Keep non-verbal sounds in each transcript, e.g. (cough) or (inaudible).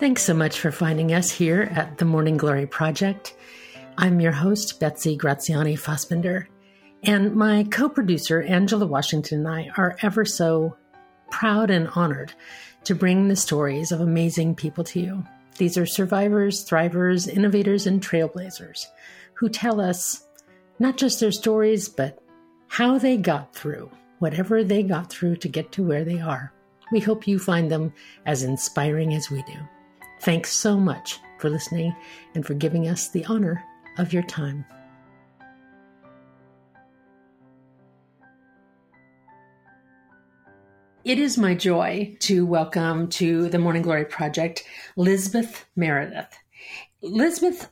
Thanks so much for finding us here at the Morning Glory Project. I'm your host, Betsy Graziani Fassbender, and my co producer, Angela Washington, and I are ever so proud and honored to bring the stories of amazing people to you. These are survivors, thrivers, innovators, and trailblazers who tell us not just their stories, but how they got through whatever they got through to get to where they are. We hope you find them as inspiring as we do. Thanks so much for listening and for giving us the honor of your time. It is my joy to welcome to the Morning Glory Project Lizbeth Meredith. Lizbeth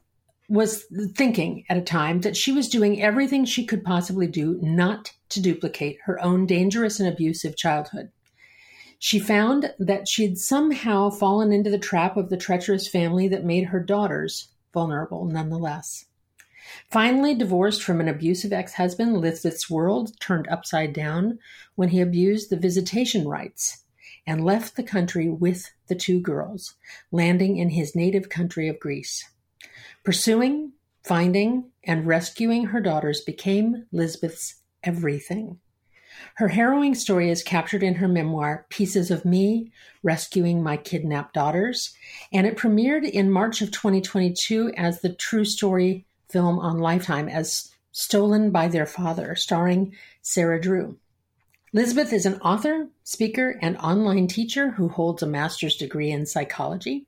was thinking at a time that she was doing everything she could possibly do not to duplicate her own dangerous and abusive childhood. She found that she had somehow fallen into the trap of the treacherous family that made her daughters vulnerable nonetheless. Finally divorced from an abusive ex husband, Lizbeth's world turned upside down when he abused the visitation rights and left the country with the two girls, landing in his native country of Greece. Pursuing, finding, and rescuing her daughters became Lizbeth's everything. Her harrowing story is captured in her memoir, Pieces of Me Rescuing My Kidnapped Daughters, and it premiered in March of 2022 as the true story film on Lifetime as Stolen by Their Father, starring Sarah Drew. Lizbeth is an author, speaker, and online teacher who holds a master's degree in psychology.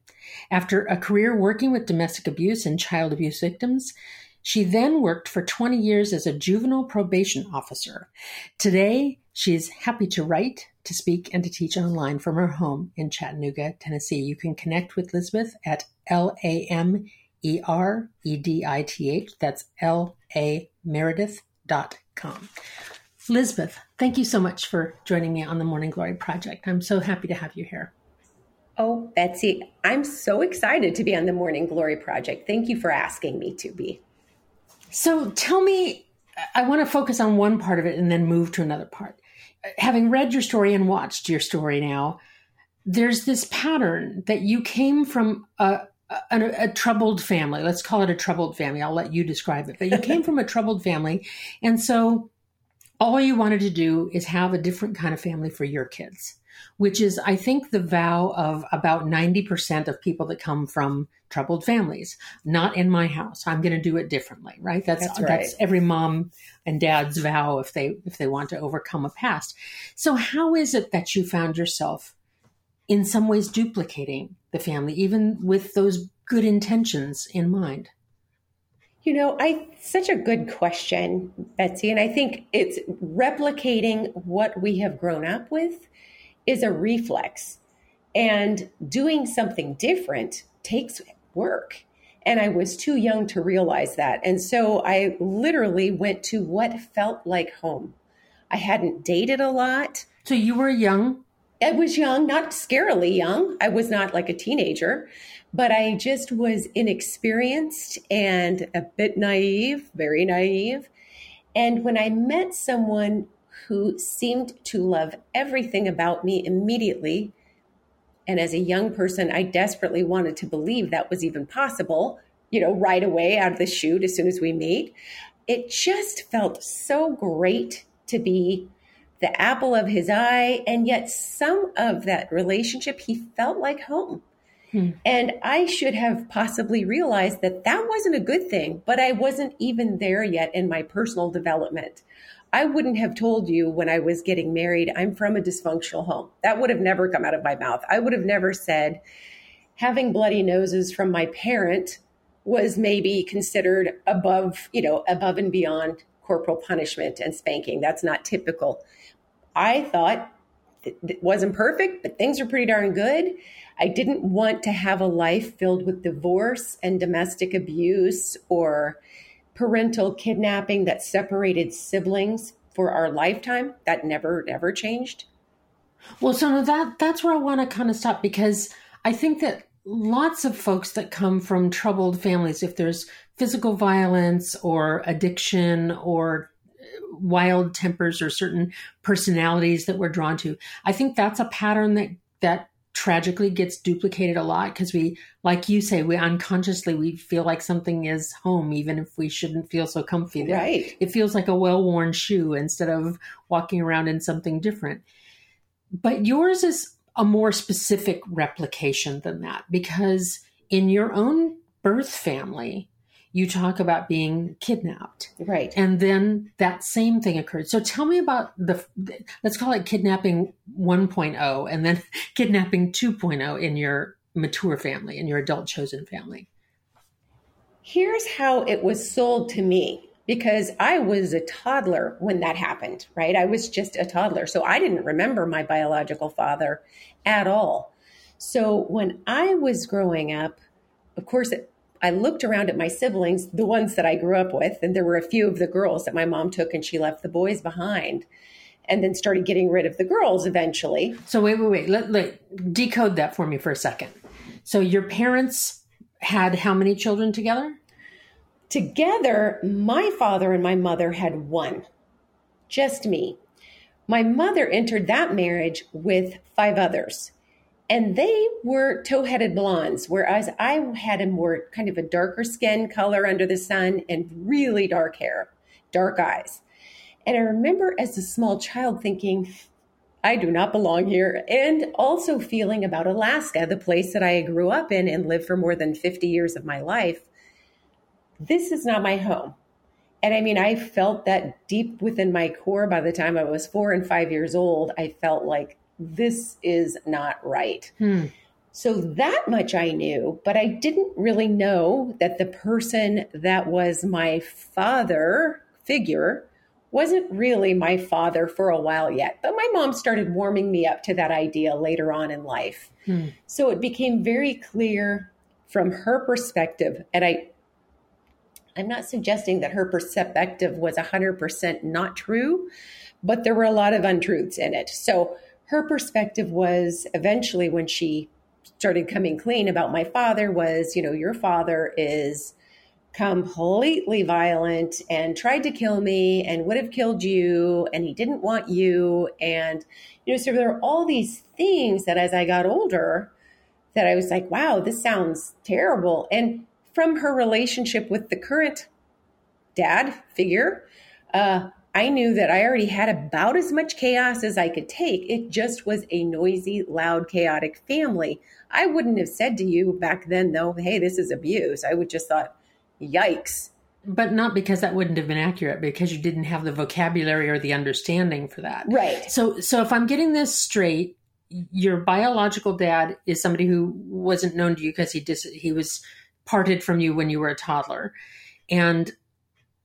After a career working with domestic abuse and child abuse victims, she then worked for 20 years as a juvenile probation officer. Today, she is happy to write, to speak, and to teach online from her home in Chattanooga, Tennessee. You can connect with Lizbeth at L A M E R E D I T H. That's L A Meredith.com. Lizbeth, thank you so much for joining me on the Morning Glory Project. I'm so happy to have you here. Oh, Betsy, I'm so excited to be on the Morning Glory Project. Thank you for asking me to be. So tell me, I want to focus on one part of it and then move to another part. Having read your story and watched your story now, there's this pattern that you came from a, a, a, troubled family. Let's call it a troubled family. I'll let you describe it. But you came from a troubled family. And so all you wanted to do is have a different kind of family for your kids which is, I think, the vow of about 90% of people that come from troubled families. Not in my house. I'm going to do it differently, right? That's, that's, right. that's every mom and dad's vow if they, if they want to overcome a past. So how is it that you found yourself in some ways duplicating the family, even with those good intentions in mind? You know, I such a good question, Betsy, and I think it's replicating what we have grown up with is a reflex. And doing something different takes work. And I was too young to realize that. And so I literally went to what felt like home. I hadn't dated a lot. So you were young? I was young, not scarily young. I was not like a teenager, but I just was inexperienced and a bit naive, very naive. And when I met someone who seemed to love everything about me immediately. And as a young person, I desperately wanted to believe that was even possible, you know, right away out of the chute as soon as we meet. It just felt so great to be the apple of his eye. And yet, some of that relationship, he felt like home. Hmm. And I should have possibly realized that that wasn't a good thing, but I wasn't even there yet in my personal development. I wouldn't have told you when I was getting married, I'm from a dysfunctional home. That would have never come out of my mouth. I would have never said, having bloody noses from my parent was maybe considered above, you know, above and beyond corporal punishment and spanking. That's not typical. I thought it wasn't perfect, but things are pretty darn good. I didn't want to have a life filled with divorce and domestic abuse or parental kidnapping that separated siblings for our lifetime. That never, never changed. Well, so that that's where I want to kind of stop because I think that lots of folks that come from troubled families, if there's physical violence or addiction or uh, wild tempers or certain personalities that we're drawn to, I think that's a pattern that that tragically gets duplicated a lot because we like you say we unconsciously we feel like something is home even if we shouldn't feel so comfy there. Right. it feels like a well-worn shoe instead of walking around in something different but yours is a more specific replication than that because in your own birth family you talk about being kidnapped Right. and then that same thing occurred so tell me about the let's call it kidnapping 1.0 and then (laughs) kidnapping 2.0 in your mature family in your adult chosen family Here's how it was sold to me because I was a toddler when that happened, right? I was just a toddler. So I didn't remember my biological father at all. So when I was growing up, of course, I looked around at my siblings, the ones that I grew up with, and there were a few of the girls that my mom took and she left the boys behind and then started getting rid of the girls eventually. so wait wait wait. Let, let decode that for me for a second. So your parents had how many children together? Together, my father and my mother had one, just me. My mother entered that marriage with five others, and they were tow headed blondes, whereas I had a more kind of a darker skin color under the sun and really dark hair, dark eyes. And I remember as a small child thinking, I do not belong here. And also feeling about Alaska, the place that I grew up in and lived for more than 50 years of my life this is not my home. And I mean, I felt that deep within my core by the time I was four and five years old. I felt like this is not right. Hmm. So that much I knew, but I didn't really know that the person that was my father figure wasn't really my father for a while yet. But my mom started warming me up to that idea later on in life. Hmm. So it became very clear from her perspective, and I I'm not suggesting that her perspective was 100% not true, but there were a lot of untruths in it. So her perspective was eventually when she started coming clean about my father was, you know, your father is completely violent and tried to kill me and would have killed you and he didn't want you. And you know so there are all these things that as I got older that I was like wow this sounds terrible. And from her relationship with the current dad figure, uh, I knew that I already had about as much chaos as I could take. It just was a noisy, loud, chaotic family. I wouldn't have said to you back then, though, hey, this is abuse. I would just thought, yikes. but not because that wouldn't have been accurate because you didn't have the vocabulary or the understanding for that Right. So, so if I'm getting this straight, your biological dad is somebody who wasn't known to you because he dis- he was parted from you when you were a toddler, and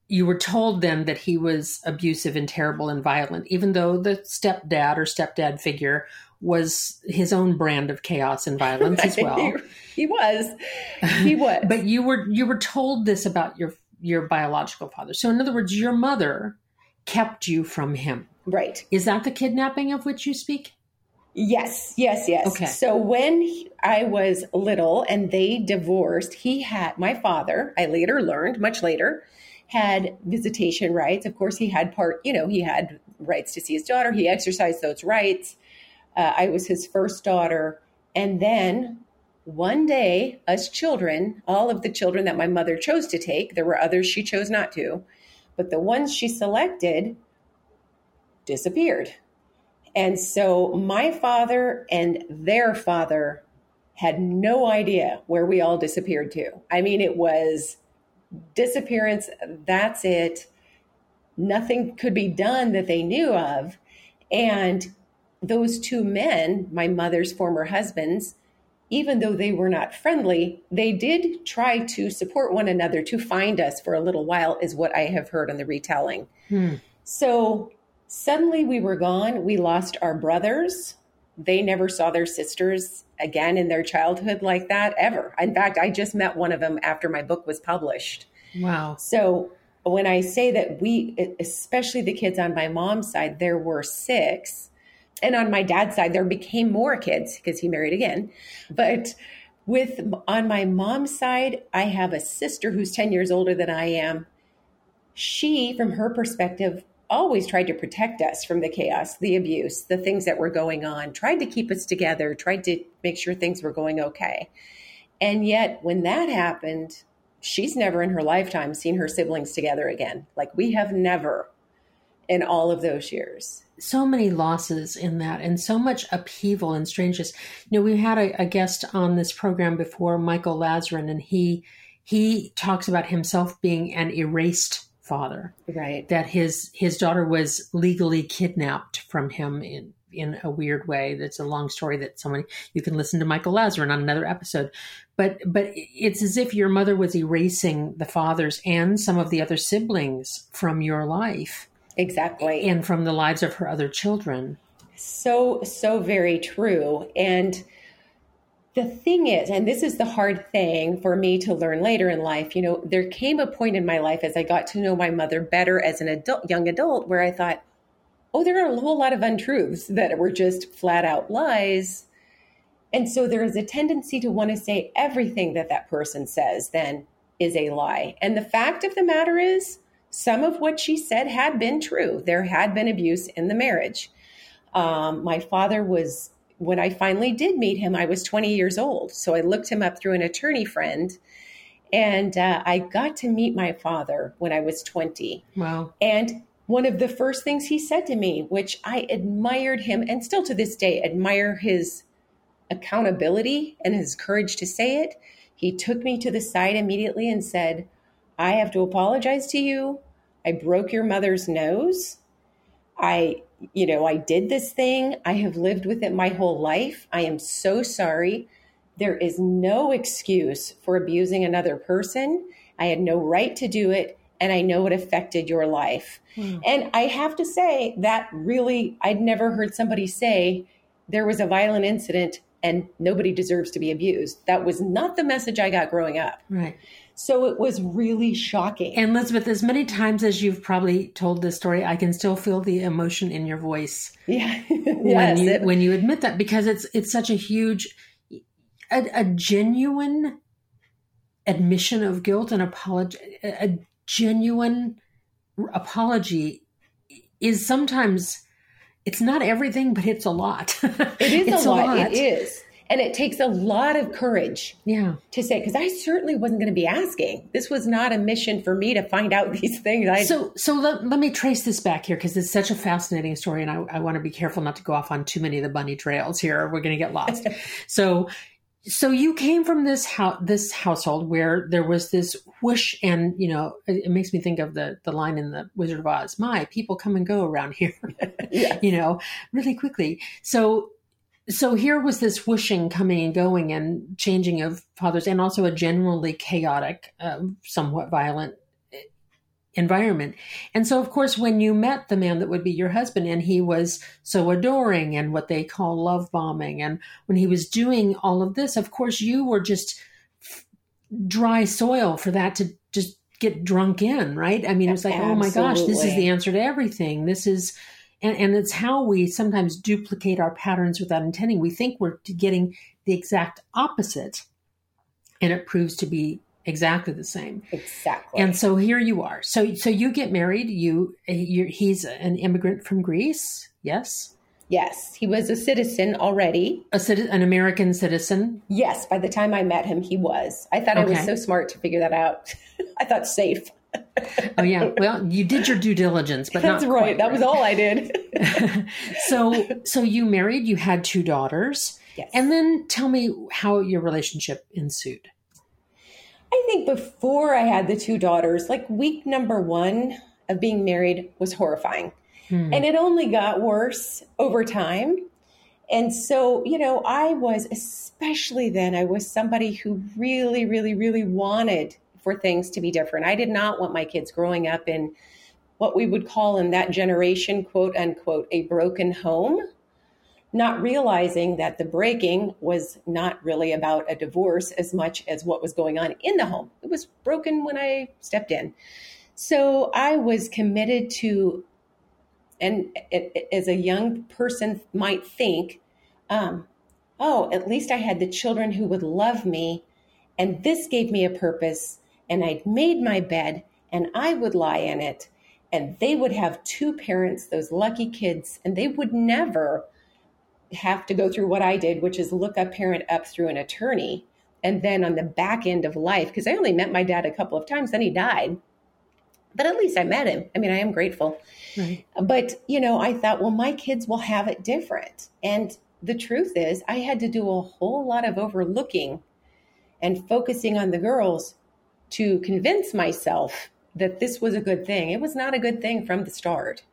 you were told then that he was abusive and terrible and violent, even though the stepdad or stepdad figure was his own brand of chaos and violence as (laughs) well. he, he was. He was. (laughs) but you were you were told this about your your biological father. So, in other words, your mother kept you from him. right. Is that the kidnapping of which you speak? Yes, yes, yes. Okay. So when he- I was little and they divorced, he had my father, I later learned, much later, had visitation rights. Of course, he had part, you know, he had rights to see his daughter. He exercised those rights. Uh, I was his first daughter. And then one day, us children, all of the children that my mother chose to take, there were others she chose not to, but the ones she selected disappeared. And so my father and their father had no idea where we all disappeared to. I mean, it was disappearance, that's it. Nothing could be done that they knew of. And those two men, my mother's former husbands, even though they were not friendly, they did try to support one another to find us for a little while, is what I have heard on the retelling. Hmm. So suddenly we were gone. We lost our brothers. They never saw their sisters again in their childhood like that ever. In fact, I just met one of them after my book was published. Wow. So when I say that we, especially the kids on my mom's side, there were six. And on my dad's side, there became more kids because he married again. But with on my mom's side, I have a sister who's 10 years older than I am. She, from her perspective, always tried to protect us from the chaos, the abuse, the things that were going on, tried to keep us together, tried to make sure things were going okay. And yet, when that happened, she's never in her lifetime seen her siblings together again. Like we have never in all of those years. So many losses in that and so much upheaval and strangeness. You know, we had a, a guest on this program before, Michael Lazarin, and he he talks about himself being an erased father. Right. That his his daughter was legally kidnapped from him in in a weird way. That's a long story that someone you can listen to Michael Lazarin on another episode. But but it's as if your mother was erasing the fathers and some of the other siblings from your life. Exactly. And from the lives of her other children. So so very true. And the thing is, and this is the hard thing for me to learn later in life, you know, there came a point in my life as I got to know my mother better as an adult, young adult, where I thought, oh, there are a whole lot of untruths that were just flat out lies. And so there is a tendency to want to say everything that that person says then is a lie. And the fact of the matter is, some of what she said had been true. There had been abuse in the marriage. Um, my father was when I finally did meet him, I was 20 years old. So I looked him up through an attorney friend. And uh, I got to meet my father when I was 20. Wow. And one of the first things he said to me, which I admired him and still to this day admire his accountability and his courage to say it, he took me to the side immediately and said, I have to apologize to you. I broke your mother's nose. I you know, I did this thing. I have lived with it my whole life. I am so sorry. There is no excuse for abusing another person. I had no right to do it. And I know it affected your life. Mm. And I have to say that really, I'd never heard somebody say there was a violent incident and nobody deserves to be abused. That was not the message I got growing up. Right. So it was really shocking. And Elizabeth, as many times as you've probably told this story, I can still feel the emotion in your voice. (laughs) Yeah. when yes, you it, when you admit that because it's it's such a huge a, a genuine admission of guilt and apology a genuine apology is sometimes it's not everything but it's a lot (laughs) it is a lot. a lot. it is and it takes a lot of courage yeah. to say, because I certainly wasn't going to be asking. This was not a mission for me to find out (laughs) these things. I, so so let, let me trace this back here because it's such a fascinating story. And I, I want to be careful not to go off on too many of the bunny trails here. We're going to get lost. (laughs) so so you came from this house this household where there was this whoosh and you know it, it, makes me think of the the line in the wizard of oz my people come and go around here (laughs) yes. you know really quickly so so here was this whooshing coming and going and changing of fathers and also a generally chaotic uh, somewhat violent uh, environment. And so of course when you met the man that would be your husband and he was so adoring and what they call love bombing and when he was doing all of this of course you were just dry soil for that to just get drunk in right? I mean it was like Absolutely. oh my gosh this is the answer to everything. This is and, and it's how we sometimes duplicate our patterns without intending. We think we're getting the exact opposite, and it proves to be exactly the same. Exactly. And so here you are. So so you get married. You he's an immigrant from Greece. Yes. Yes, he was a citizen already. A citizen, an American citizen. Yes, by the time I met him, he was. I thought okay. I was so smart to figure that out. (laughs) I thought safe oh yeah. Well, you did your due diligence, but that's right. That right. was all I did. (laughs) so, so you married. You had two daughters. Yes. And then tell me how your relationship ensued. I think before I had the two daughters, like week number one of being married was horrifying. Hmm. And it only got worse over time. And so, you know, I was, especially then, I was somebody who really, really, really wanted for things to be different. I did not want my kids growing up in what we would call in that generation, quote unquote, a broken home, not realizing that the breaking was not really about a divorce as much as what was going on in the home. It was broken when I stepped in. So I was committed to, and as a young person might think, um, oh, at least I had the children who would love me. And this gave me a purpose and I'd made my bed and I would lie in it and they would have two parents, those lucky kids, and they would never have to go through what I did, which is look a parent up through an attorney. And then on the back end of life, because I only met my dad a couple of times, then he died. But at least I met him. I mean, I am grateful. Right. But, you know, I thought, well, my kids will have it different. And the truth is, I had to do a whole lot of overlooking and focusing on the girls to convince myself that this was a good thing. It was not a good thing from the start.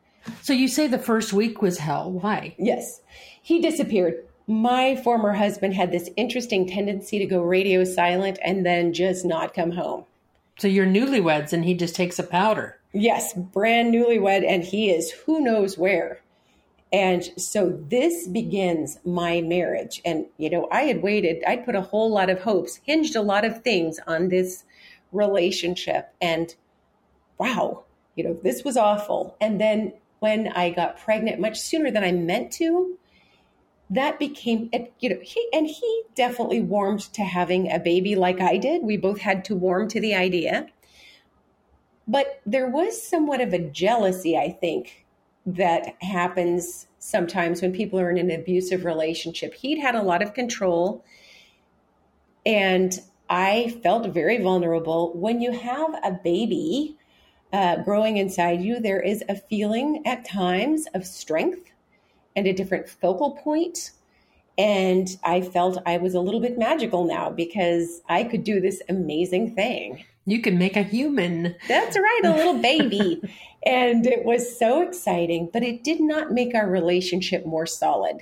So you say the first week was hell. Why? Yes. He disappeared. My former husband had this interesting tendency to go radio silent and then just not come home. So you're newlyweds and he just takes a powder. Yes, brand newlywed and he is who knows where. And so this begins my marriage. And, you know, I had waited, I'd put a whole lot of hopes, hinged a lot of things on this relationship. And wow, you know, this was awful. And then when I got pregnant much sooner than I meant to, that became you know he and he definitely warmed to having a baby like I did. We both had to warm to the idea. But there was somewhat of a jealousy, I think, that happens sometimes when people are in an abusive relationship. He'd had a lot of control and I felt very vulnerable. When you have a baby uh, growing inside you, there is a feeling at times of strength and a different focal point. And I felt I was a little bit magical now because I could do this amazing thing. You can make a human. That's right, a little baby. (laughs) and it was so exciting, but it did not make our relationship more solid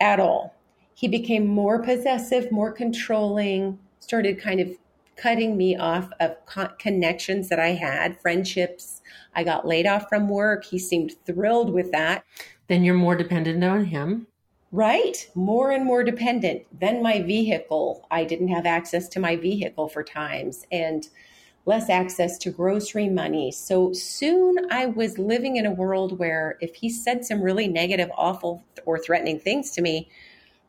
at all. He became more possessive, more controlling, started kind of cutting me off of connections that I had, friendships. I got laid off from work. He seemed thrilled with that. Then you're more dependent on him. Right. More and more dependent. Then my vehicle. I didn't have access to my vehicle for times and less access to grocery money. So soon I was living in a world where if he said some really negative, awful, or threatening things to me,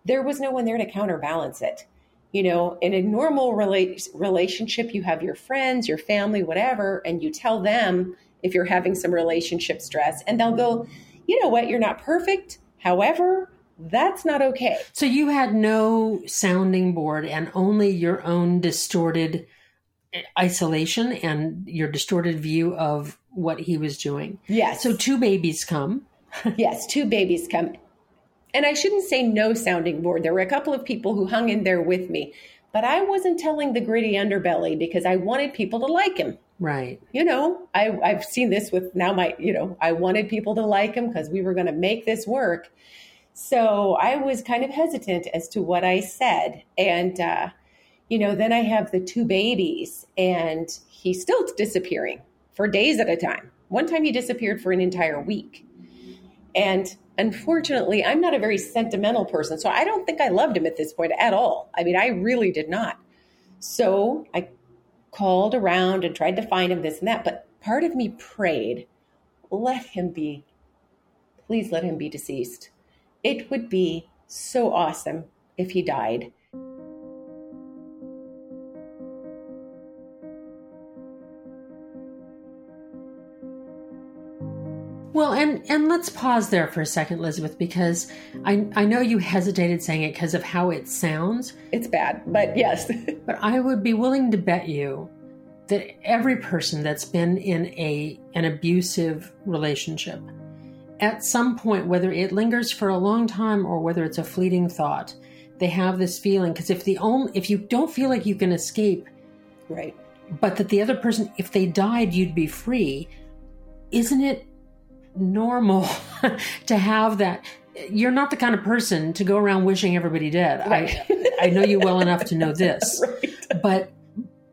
there was no one there to counterbalance it. You know, in a normal rela- relationship, you have your friends, your family, whatever, and you tell them if you're having some relationship stress, and they'll go, you know what, you're not perfect. However, that's not okay. So you had no sounding board and only your own distorted eh, isolation and your distorted view of what he was doing. Yes. So two babies come. (laughs) yes, two babies come. And I shouldn't say no sounding board. There were a couple of people who hung in there with me, but I wasn't telling the gritty underbelly because I wanted people to like him. Right. You know, I, I've seen this with now my, you know, I wanted people to like him because we were going to make this work. So I was kind of hesitant as to what I said. And, uh, you know, then I have the two babies and he's still disappearing for days at a time. One time he disappeared for an entire week. And unfortunately, I'm not a very sentimental person. So I don't think I loved him at this point at all. I mean, I really did not. So I called around and tried to find him this and that, but part of me prayed, let him be, please let him be deceased. It would be so awesome if he died. Well, and and let's pause there for a second, Elizabeth, because I I know you hesitated saying it because of how it sounds. It's bad, but yes. (laughs) but I would be willing to bet you that every person that's been in a an abusive relationship, at some point, whether it lingers for a long time or whether it's a fleeting thought, they have this feeling. Because if the only if you don't feel like you can escape, right, but that the other person, if they died, you'd be free. Isn't it normal (laughs) to have that you're not the kind of person to go around wishing everybody dead. Right. I I know you well enough to know (laughs) this. Right. But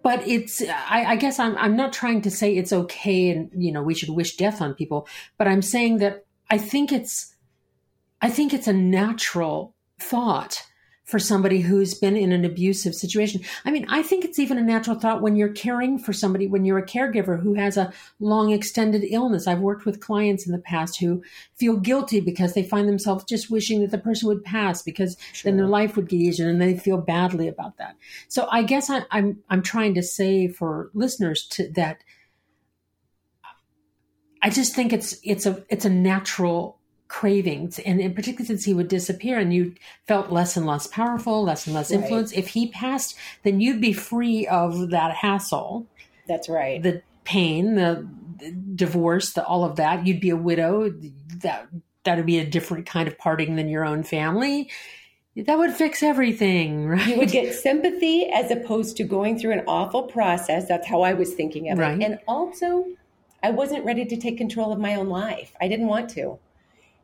but it's I, I, guess I'm I'm not trying to say it's okay and you know we should wish death on people, but I'm saying that I think it's I think it's a natural thought for somebody who's been in an abusive situation. I mean, I think it's even a natural thought when you're caring for somebody, when you're a caregiver who has a long extended illness. I've worked with clients in the past who feel guilty because they find themselves just wishing that the person would pass because sure. then their life would get easier and they feel badly about that. So I guess I, I'm, I'm trying to say for listeners to that I just think it's it's a it's a natural cravings and in particular since he would disappear and you felt less and less powerful less and less influence right. if he passed then you'd be free of that hassle that's right the pain the, the divorce the all of that you'd be a widow that that would be a different kind of parting than your own family that would fix everything, right? (laughs) You would get sympathy as opposed to going through an awful process. That's how I was thinking of right. it. And also, I wasn't ready to take control of my own life. I didn't want to.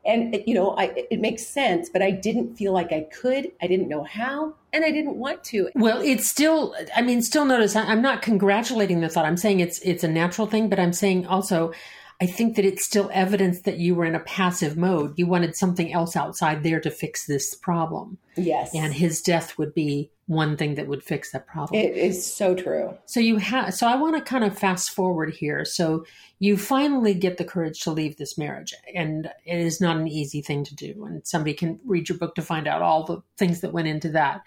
And, it, you know, I, it makes sense, but I didn't feel like I could. I didn't know how, and I didn't want to. Well, it's still, I mean, still notice I'm not congratulating the thought. I'm saying it's, it's a natural thing, but I'm saying also, I think that it's still evidence that you were in a passive mode. You wanted something else outside there to fix this problem. Yes. And his death would be one thing that would fix that problem. It is so true. So you have so I want to kind of fast forward here. So you finally get the courage to leave this marriage and it is not an easy thing to do and somebody can read your book to find out all the things that went into that.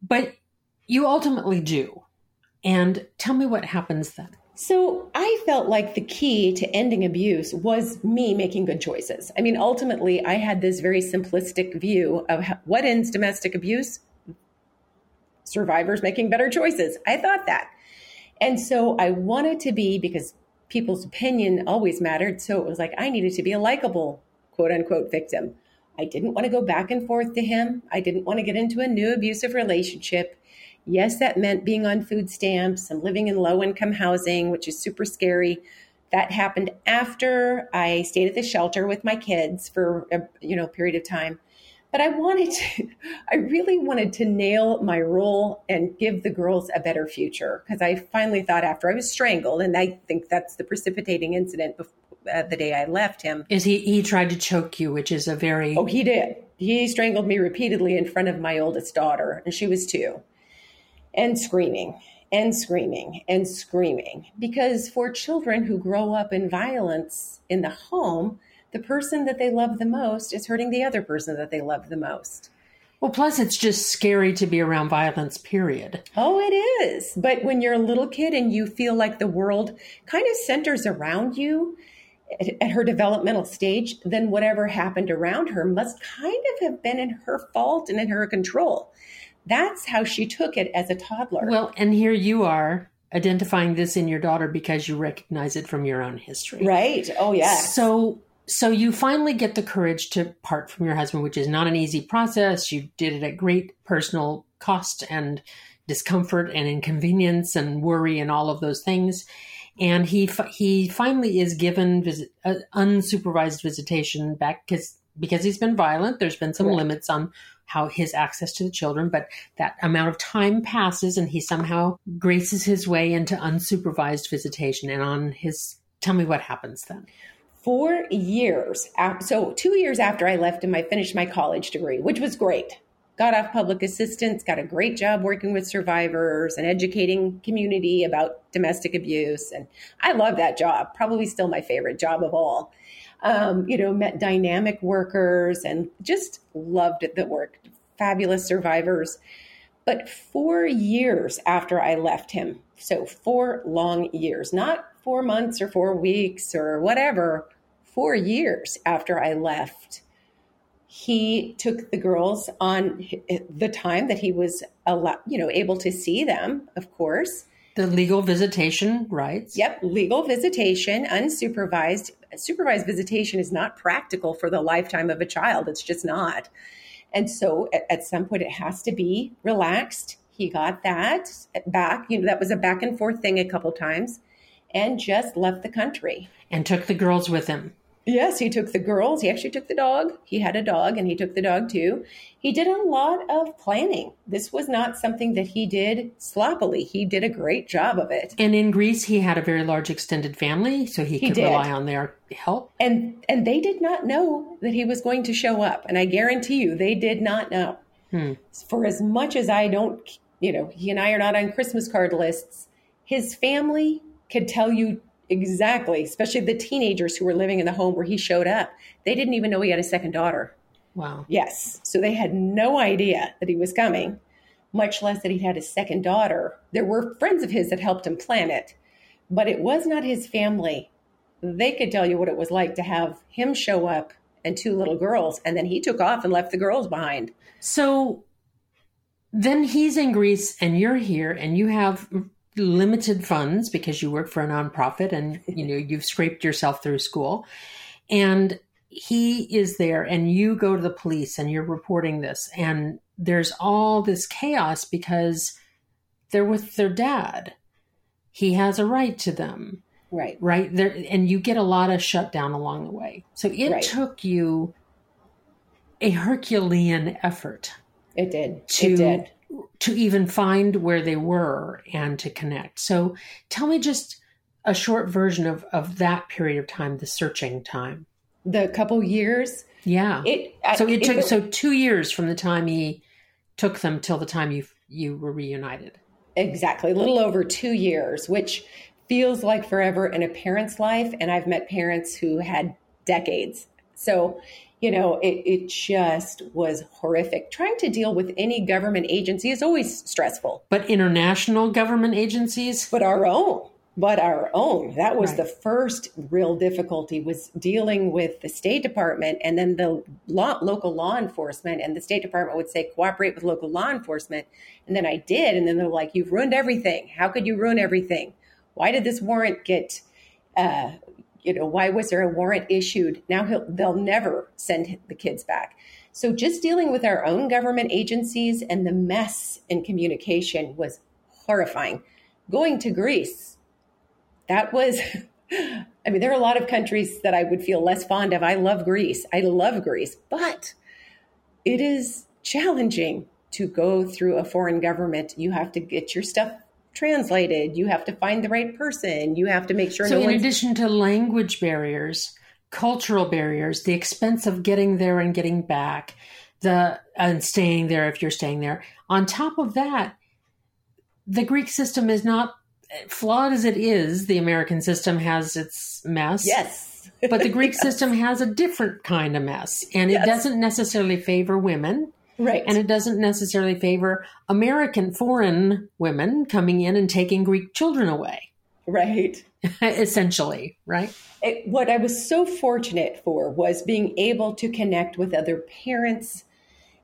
But you ultimately do. And tell me what happens then. So I felt like the key to ending abuse was me making good choices. I mean, ultimately, I had this very simplistic view of what ends domestic abuse survivors making better choices. I thought that. And so I wanted to be, because people's opinion always mattered. So it was like I needed to be a likable, quote unquote, victim. I didn't want to go back and forth to him. I didn't want to get into a new abusive relationship. Yes, that meant being on food stamps and living in low income housing, which is super scary. That happened after I stayed at the shelter with my kids for a you know period of time. But I wanted to, (laughs) I really wanted to nail my role and give the girls a better future because I finally thought after I was strangled, and I think that's the precipitating incident before, uh, the day I left him. Is he he tried to choke you, which is a very oh he did. He strangled me repeatedly in front of my oldest daughter, and she was two and screaming and screaming and screaming. Because for children who grow up in violence in the home, the person that they love the most is hurting the other person that they love the most. Well, plus it's just scary to be around violence, period. Oh, it is. But when you're a little kid and you feel like the world kind of centers around you at her developmental stage, then whatever happened around her must kind of have been in her fault and in her control. That's how she took it as a toddler. Well, and here you are identifying this in your daughter because you recognize it from your own history. Right. Oh, yeah. So so you finally get the courage to part from your husband, which is not an easy process. You did it at great personal cost and discomfort and inconvenience and worry and all of those things. And he he finally is given visit, uh, unsupervised visitation back because because he's been violent. There's been some right. limits on how his access to the children, but that amount of time passes and he somehow graces his way into unsupervised visitation. And on his, tell me what happens then. Four years, after, so two years after I left him, I finished my college degree, which was great. Got off public assistance, got a great job working with survivors and educating community about domestic abuse. And I love that job, probably still my favorite job of all um, you know, met dynamic workers and just loved the work. Fabulous survivors. But four years after I left him, so four long years, not four months or four weeks or whatever, four years after I left, he took the girls on the time that he was allowed, you know, able to see them, of course. The legal visitation rights. Yep, legal visitation, unsupervised. Supervised visitation is not practical for the lifetime of a child. It's just not. And so at, at some point, it has to be relaxed. He got that back. You know, that was a back and forth thing a couple times and just left the country. And took the girls with him. Yes, he took the girls. He actually took the dog. He had a dog and he took the dog too. He did a lot of planning. This was not something that he did sloppily. He did a great job of it. And in Greece, he had a very large extended family, so he, he could did. rely on their help. And and they did not know that he was going to show up. And I guarantee you, they did not know. Hmm. For as much as I don't, you know, he and I are not on Christmas card lists, his family could tell you Exactly, especially the teenagers who were living in the home where he showed up. They didn't even know he had a second daughter. Wow. Yes. So they had no idea that he was coming, much less that he had a second daughter. There were friends of his that helped him plan it, but it was not his family they could tell you what it was like to have him show up and two little girls, and then he took off and left the girls behind. So then he's in Greece and you're here and you have limited funds because you work for a nonprofit and you know you've scraped yourself through school. And he is there and you go to the police and you're reporting this. And there's all this chaos because they're with their dad. He has a right to them. Right. Right? There and you get a lot of shutdown along the way. So it Right. took you a herculean effort it did. To it did to even find where they were and to connect. So tell me just a short version of, of that period of time, the searching time. the couple years Yeah. it so I- it took if so two years from the time he took them till the time you you were reunited. Exactly, a little over two years, which feels like forever in a parent's life. And I've met parents who had decades. So, you know, it, it just was horrific. Trying to deal with any government agency is always stressful, But international government agencies, but our own. But our own. That was Right. the first real difficulty was dealing with the State Department and then the law, local law enforcement. And the State Department would say, cooperate with local law enforcement. And then I did. And then they're like, you've ruined everything. How could you ruin everything? Why did this warrant get, uh, you know, why was there a warrant issued? Now they'll never send the kids back. So just dealing with our own government agencies and the mess in communication was horrifying. Going to Greece, that was (laughs) i mean there are a lot of countries that i would feel less fond of i love greece i love greece but it is challenging to go through a foreign government you have to get your stuff translated you have to find the right person you have to make sure so no in addition to language barriers, cultural barriers, the expense of getting there and getting back, the and staying there if you're staying there. On top of that, the Greek system is not flawed as it is. The American system has its mess. yes But the (laughs) Greek system has a different kind of mess, and it Yes. doesn't necessarily favor women, right and it doesn't necessarily favor American foreign women coming in and taking Greek children away. right (laughs) essentially, right? it, what I was so fortunate for was being able to connect with other parents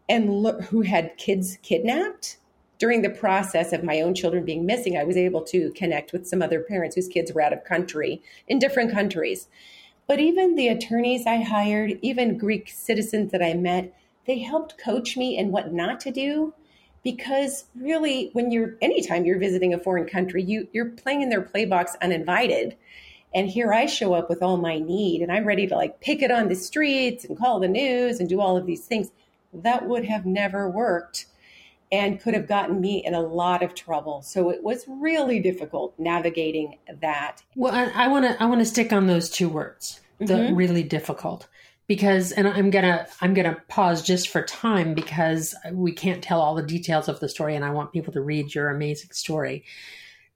and lo- who had kids kidnapped during the process of my own children being missing. I was able to connect with some other parents whose kids were out of country in different countries. But even the attorneys I hired, even Greek citizens that I met, they helped coach me in what not to do. Because really, when you're anytime you're visiting a foreign country, you you're playing in their playbox uninvited. And here I show up with all my need and I'm ready to like pick it on the streets and call the news and do all of these things. That would have never worked and could have gotten me in a lot of trouble. So it was really difficult navigating that. Well, I want to I want to stick on those two words, the Mhm. really difficult, because and I'm gonna I'm gonna pause just for time because we can't tell all the details of the story, and I want people to read your amazing story.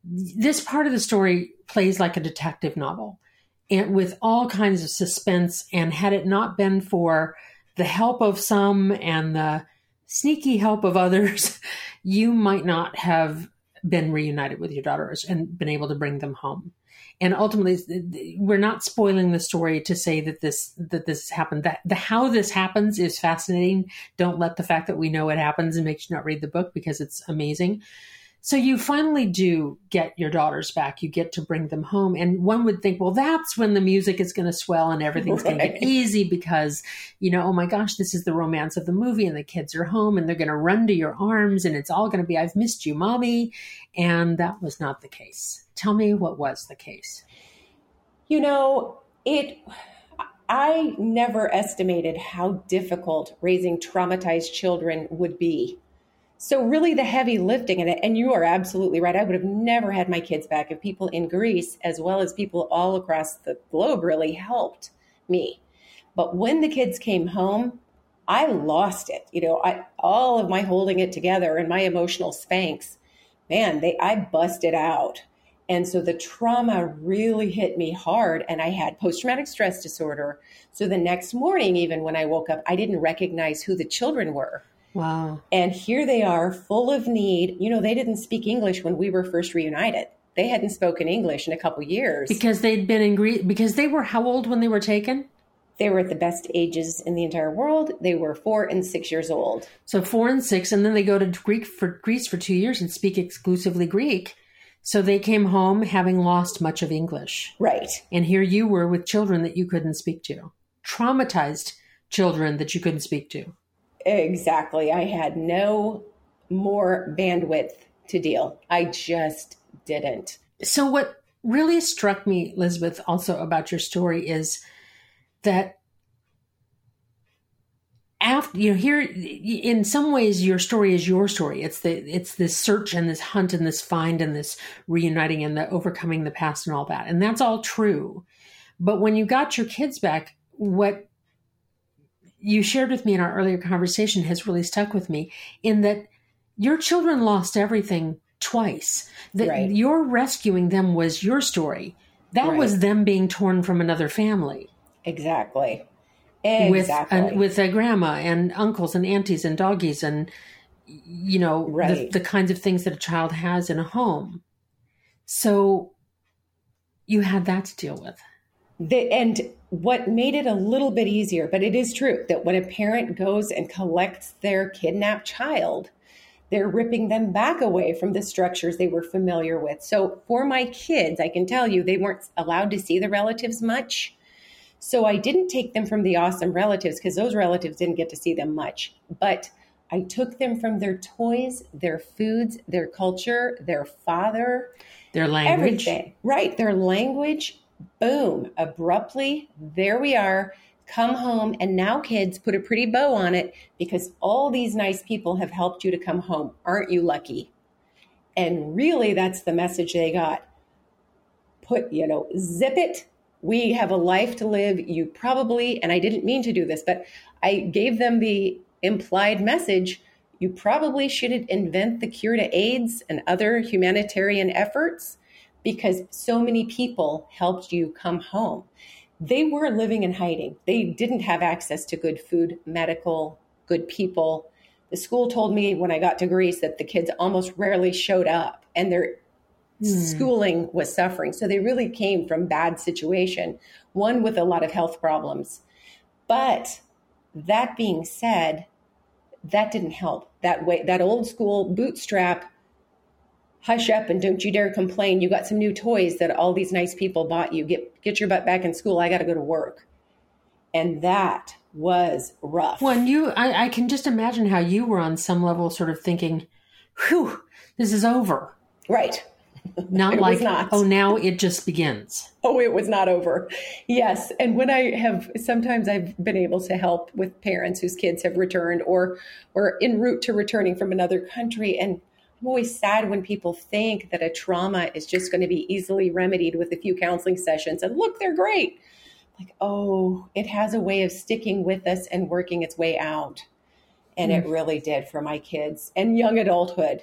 This part of the story plays like a detective novel, and with all kinds of suspense. And had it not been for the help of some and the sneaky help of others, (laughs) you might not have been reunited with your daughters and been able to bring them home. And ultimately, we're not spoiling the story to say that this that this happened. That the how this happens is fascinating. Don't let the fact that we know it happens and makes you not read the book because it's amazing. So you finally do get your daughters back. You get to bring them home. And one would think, well, that's when the music is going to swell and everything's going to Right. get easy because, you know, oh my gosh, this is the romance of the movie and the kids are home and they're going to run to your arms and it's all going to be, I've missed you, mommy. And that was not the case. Tell me what was the case. You know, it I never estimated how difficult raising traumatized children would be. So really the heavy lifting in it and you are absolutely right. I would have never had my kids back if people in Greece as well as people all across the globe really helped me. But when the kids came home, I lost it. You know, I all of my holding it together and my emotional Spanx, man, they I busted out. And so the trauma really hit me hard and I had post traumatic stress disorder. So the next morning even when I woke up, I didn't recognize who the children were. Wow. And here they are, full of need. You know, they didn't speak English when we were first reunited. They hadn't spoken English in a couple years because they'd been in Greece. Because they were how old when they were taken? They were at the best ages in the entire world. They were four and six years old. So four and six, and then they go to Greek for Greece for two years and speak exclusively Greek. So they came home having lost much of English. Right. And here you were with children that you couldn't speak to, traumatized children that you couldn't speak to. Exactly. I had no more bandwidth to deal. I just didn't. So, what really struck me, Elizabeth, also about your story is that after you know here in some ways your story is your story it's the it's this search and this hunt and this find and this reuniting and the overcoming the past and all that and that's all true but when you got your kids back what you shared with me in our earlier conversation has really stuck with me in that your children lost everything twice that right. your rescuing them was your story that right. was them being torn from another family exactly Exactly. With with a grandma and uncles and aunties and doggies and you know right. the, the kinds of things that a child has in a home. So you had that to deal with. The, and what made it a little bit easier, but it is true that when a parent goes and collects their kidnapped child, they're ripping them back away from the structures they were familiar with. So for my kids, I can tell you they weren't allowed to see the relatives much. So I didn't take them from the awesome relatives because those relatives didn't get to see them much. But I took them from their toys, their foods, their culture, their father, their language. Everything. Right. Their language. Boom. Abruptly, there we are. Come home. And now, kids, put a pretty bow on it because all these nice people have helped you to come home. Aren't you lucky? And really, that's the message they got. Put, you know, zip it we have a life to live. You probably, and I didn't mean to do this, but I gave them the implied message you probably shouldn't invent the cure to AIDS and other humanitarian efforts because so many people helped you come home. They were living in hiding. They didn't have access to good food, medical, good people. The school told me when I got to Greece that the kids almost rarely showed up and they're mm. schooling was suffering. So they really came from bad situation, one with a lot of health problems. But that being said, that didn't help. That way, that old school bootstrap, hush up and don't you dare complain. You got some new toys that all these nice people bought you. Get get your butt back in school. I got to go to work. And that was rough. When you, I, I can just imagine how you were on some level, sort of thinking, "Whew, this is over." Right. (laughs) Not like, not. oh, now it just begins. Oh, it was not over. Yes. And when I have, sometimes I've been able to help with parents whose kids have returned or, or en route to returning from another country. And always sad when people think that a trauma is just going to be easily remedied with a few counseling sessions. And look, they're great. Like, oh, it has a way of sticking with us and working its way out. And mm. it really did for my kids and young adulthood.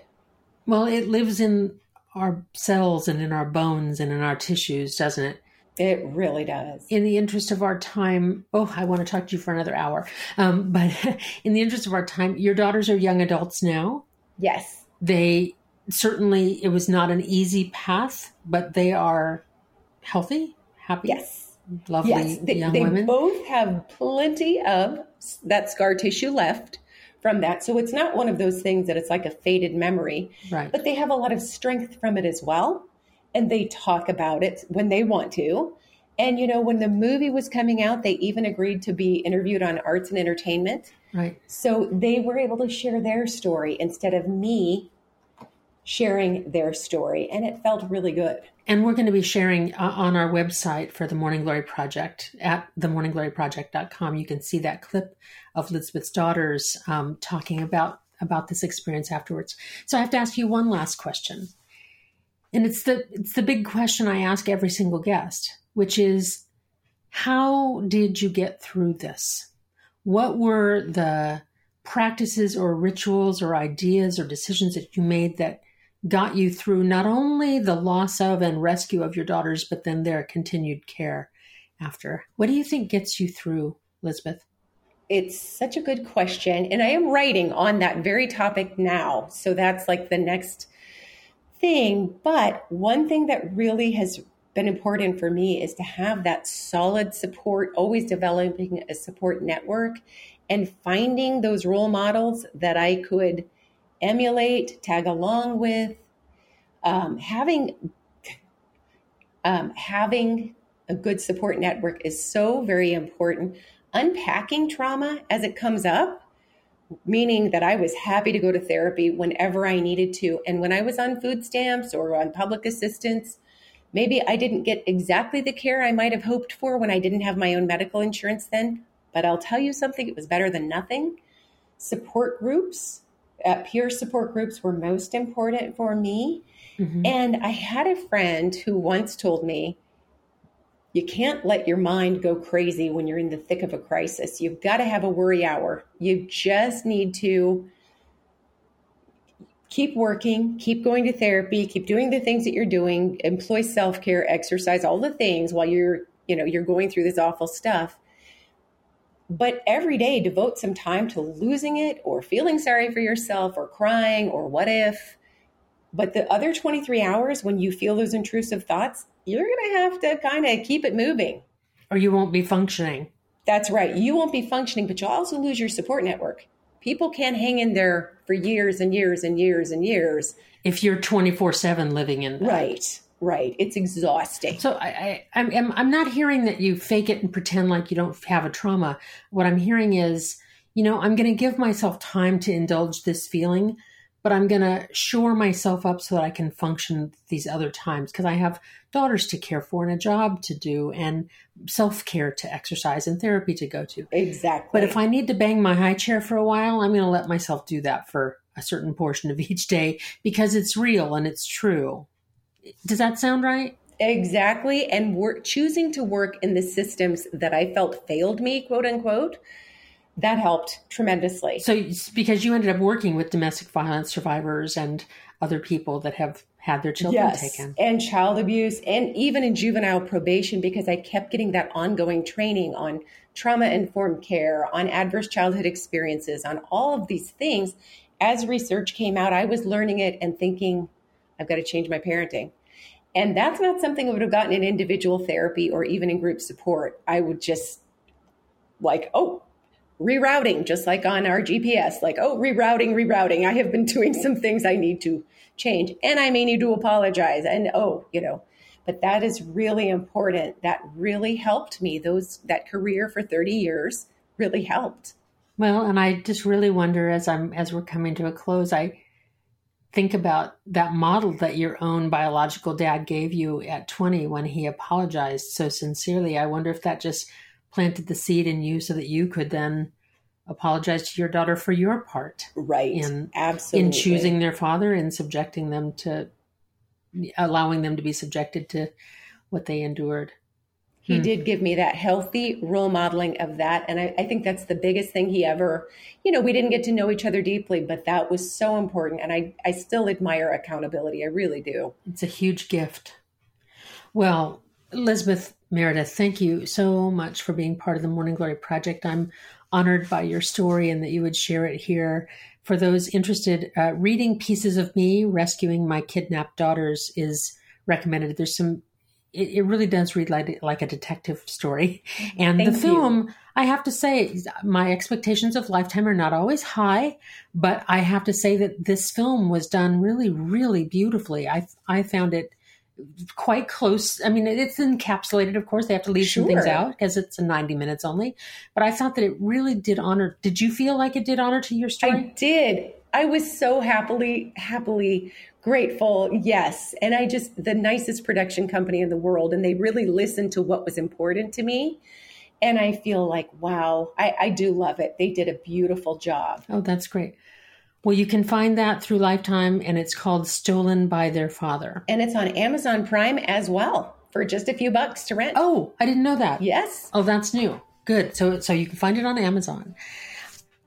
Well, it lives in our cells and in our bones and in our tissues, doesn't it? It really does. In the interest of our time, oh, I want to talk to you for another hour. Um, (laughs) but in the interest of our time, your daughters are young adults now. Yes. They certainly, it was not an easy path, but they are healthy, happy. Yes. Lovely yes. They, young they women. both have plenty of that scar tissue left from that. So it's not one of those things that it's like a faded memory, right. but they have a lot of strength from it as well. And they talk about it when they want to. And, you know, when the movie was coming out, they even agreed to be interviewed on arts and entertainment. Right. So they were able to share their story instead of me sharing their story. And it felt really good. And we're going to be sharing uh, on our website for the Morning Glory Project at themorninggloryproject.com. You can see that clip of Elizabeth's daughters um, talking about about this experience afterwards. So I have to ask you one last question, and it's the it's the big question I ask every single guest, which is, how did you get through this? What were the practices or rituals or ideas or decisions that you made that got you through not only the loss of and rescue of your daughters, but then their continued care after. What do you think gets you through, Elizabeth? It's such a good question. And I am writing on that very topic now. So that's like the next thing. But one thing that really has been important for me is to have that solid support, always developing a support network and finding those role models that I could emulate, tag along with, um, having um, having a good support network is so very important. Unpacking trauma as it comes up, meaning that I was happy to go to therapy whenever I needed to. And when I was on food stamps or on public assistance, maybe I didn't get exactly the care I might have hoped for when I didn't have my own medical insurance then. But I'll tell you something, it was better than nothing. Support groups, uh, peer support groups were most important for me. Mm-hmm. And I had a friend who once told me, you can't let your mind go crazy when you're in the thick of a crisis. You've got to have a worry hour. You just need to keep working, keep going to therapy, keep doing the things that you're doing, employ self-care, exercise, all the things while you're, you know, you're going through this awful stuff. But every day devote some time to losing it or feeling sorry for yourself or crying or what if but the other 23 hours, when you feel those intrusive thoughts, you're going to have to kind of keep it moving. Or you won't be functioning. That's right. You won't be functioning, but you'll also lose your support network. People can't hang in there for years and years and years and years. If you're 24 7 living in that. Right. Right. It's exhausting. So I, I, I'm, I'm not hearing that you fake it and pretend like you don't have a trauma. What I'm hearing is, you know, I'm going to give myself time to indulge this feeling but I'm going to shore myself up so that I can function these other times because I have daughters to care for and a job to do and self care to exercise and therapy to go to. Exactly. But if I need to bang my high chair for a while, I'm going to let myself do that for a certain portion of (laughs) each day because it's real and it's true. Does that sound right? Exactly. And we're choosing to work in the systems that I felt failed me, quote unquote that helped tremendously. So, because you ended up working with domestic violence survivors and other people that have had their children yes, taken, and child abuse, and even in juvenile probation, because I kept getting that ongoing training on trauma informed care, on adverse childhood experiences, on all of these things. As research came out, I was learning it and thinking, I've got to change my parenting. And that's not something I would have gotten in individual therapy or even in group support. I would just like, oh, rerouting, just like on our GPS, like, oh, rerouting, rerouting. I have been doing some things I need to change and I may need to apologize. And oh, you know, but that is really important. That really helped me. Those, that career for 30 years really helped. Well, and I just really wonder as I'm, as we're coming to a close, I, think about that model that your own biological dad gave you at 20 when he apologized so sincerely. I wonder if that just planted the seed in you so that you could then apologize to your daughter for your part right. in absolutely. in choosing their father and subjecting them to allowing them to be subjected to what they endured. He hmm. did give me that healthy role modeling of that and I, I, think that's the biggest thing he ever you know we didn't get to know each other deeply but that was so important and i i still admire accountability i really do. It's a huge gift. Well elizabeth Meredith, thank you so much for being part of the Morning Glory Project. I'm honored by your story and that you would share it here. For those interested, uh, reading Pieces of Me, Rescuing My Kidnapped Daughters is recommended. There's some, it, it really does read like, like a detective story. And thank the film, you. I have to say, my expectations of Lifetime are not always high, but I have to say that this film was done really, really beautifully. I, I found it quite close. I mean, it's encapsulated, of course. They have to leave sure. some things out because it's a 90 minutes only. But I thought that it really did honor. Did you feel like it did honor to your story? I did. I was so happily, happily grateful. Yes. And I just, the nicest production company in the world. And they really listened to what was important to me. And I feel like, wow, I, I do love it. They did a beautiful job. Oh, that's great. Well, you can find that through Lifetime, and it's called Stolen by Their Father. And it's on Amazon Prime as well for just a few bucks to rent. Oh, I didn't know that. Yes. Oh, that's new. Good. So, so you can find it on Amazon.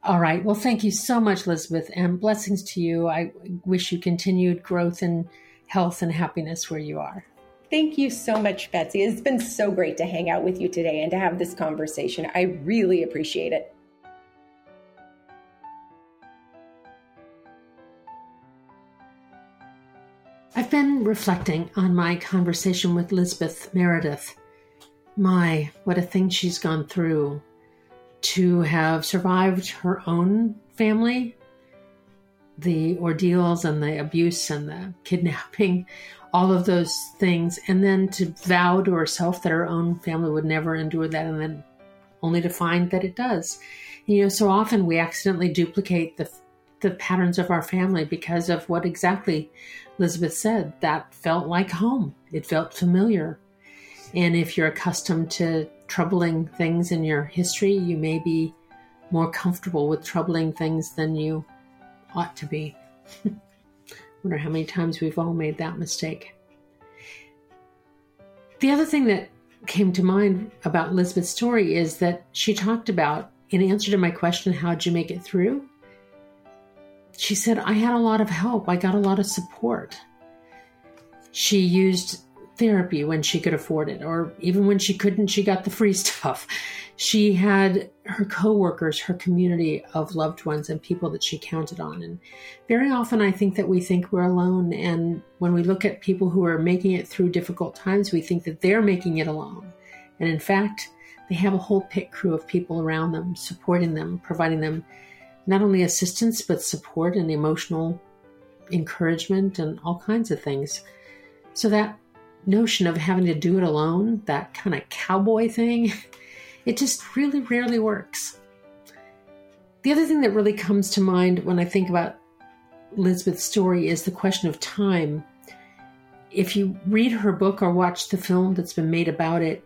All right. Well, thank you so much, Elizabeth, and blessings to you. I wish you continued growth and health and happiness where you are. Thank you so much, Betsy. It's been so great to hang out with you today and to have this conversation. I really appreciate it. I've been reflecting on my conversation with Lizbeth Meredith. My, what a thing she's gone through to have survived her own family, the ordeals and the abuse and the (laughs) kidnapping, all of those things, and then to vow to herself that her own family would never endure that, and then only to find that it does. You know, so often we accidentally duplicate the the patterns of our family because of what exactly Elizabeth said. That felt like home. It felt familiar. And if you're accustomed to troubling things in your history, you may be more comfortable with troubling things than you ought to be. (laughs) Wonder how many times we've all made that mistake. The other thing that came to mind about Elizabeth's story is that she talked about, in answer to my question, how'd you make it through? She said, I had a lot of help. I got a lot of support. She used therapy when she could afford it, or even when she couldn't, she got the free (laughs) stuff. She had her coworkers, her community of loved ones, and people that she counted on. And very often, I think that we think we're alone. And when we look at people who are making it through difficult times, we think that they're making it alone. And in fact, they have a whole pit crew of people around them, supporting them, providing them not only assistance, but support and emotional encouragement and all kinds of things. So that notion of having to do it alone, that kind of cowboy thing, (laughs) it just really rarely works. The other thing that really comes to mind when I think about Elizabeth's story is the question of time. If you read her book or watch the film that's been made about it,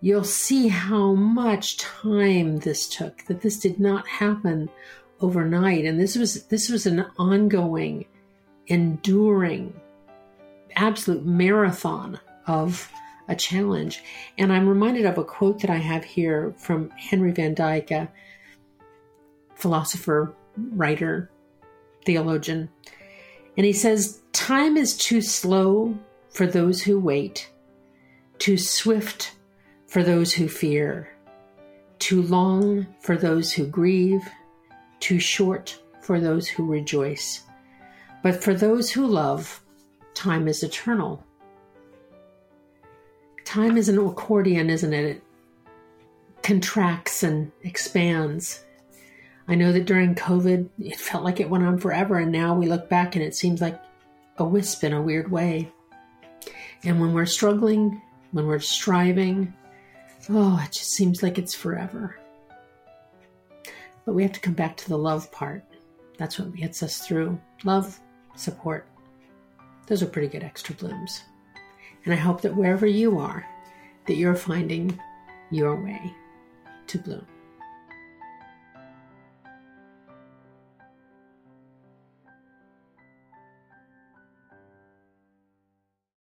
you'll see how much time this took, that this did not happen overnight. And this was this was an ongoing enduring absolute marathon of a challenge. And i'm reminded of a quote that i have here from henry van dyke a philosopher writer theologian. And he says time is too slow for those who wait too swift for those who fear too long for those who grieve too short for those who rejoice. But for those who love, time is eternal. Time is an accordion, isn't it? It contracts and expands. I know that during COVID, it felt like it went on forever, and now we look back and it seems like a wisp in a weird way. And when we're struggling, when we're striving, oh, it just seems like it's forever. But we have to come back to the love part. That's what gets us through. Love, support. Those are pretty good extra blooms. And I hope that wherever you are, that you're finding your way to bloom.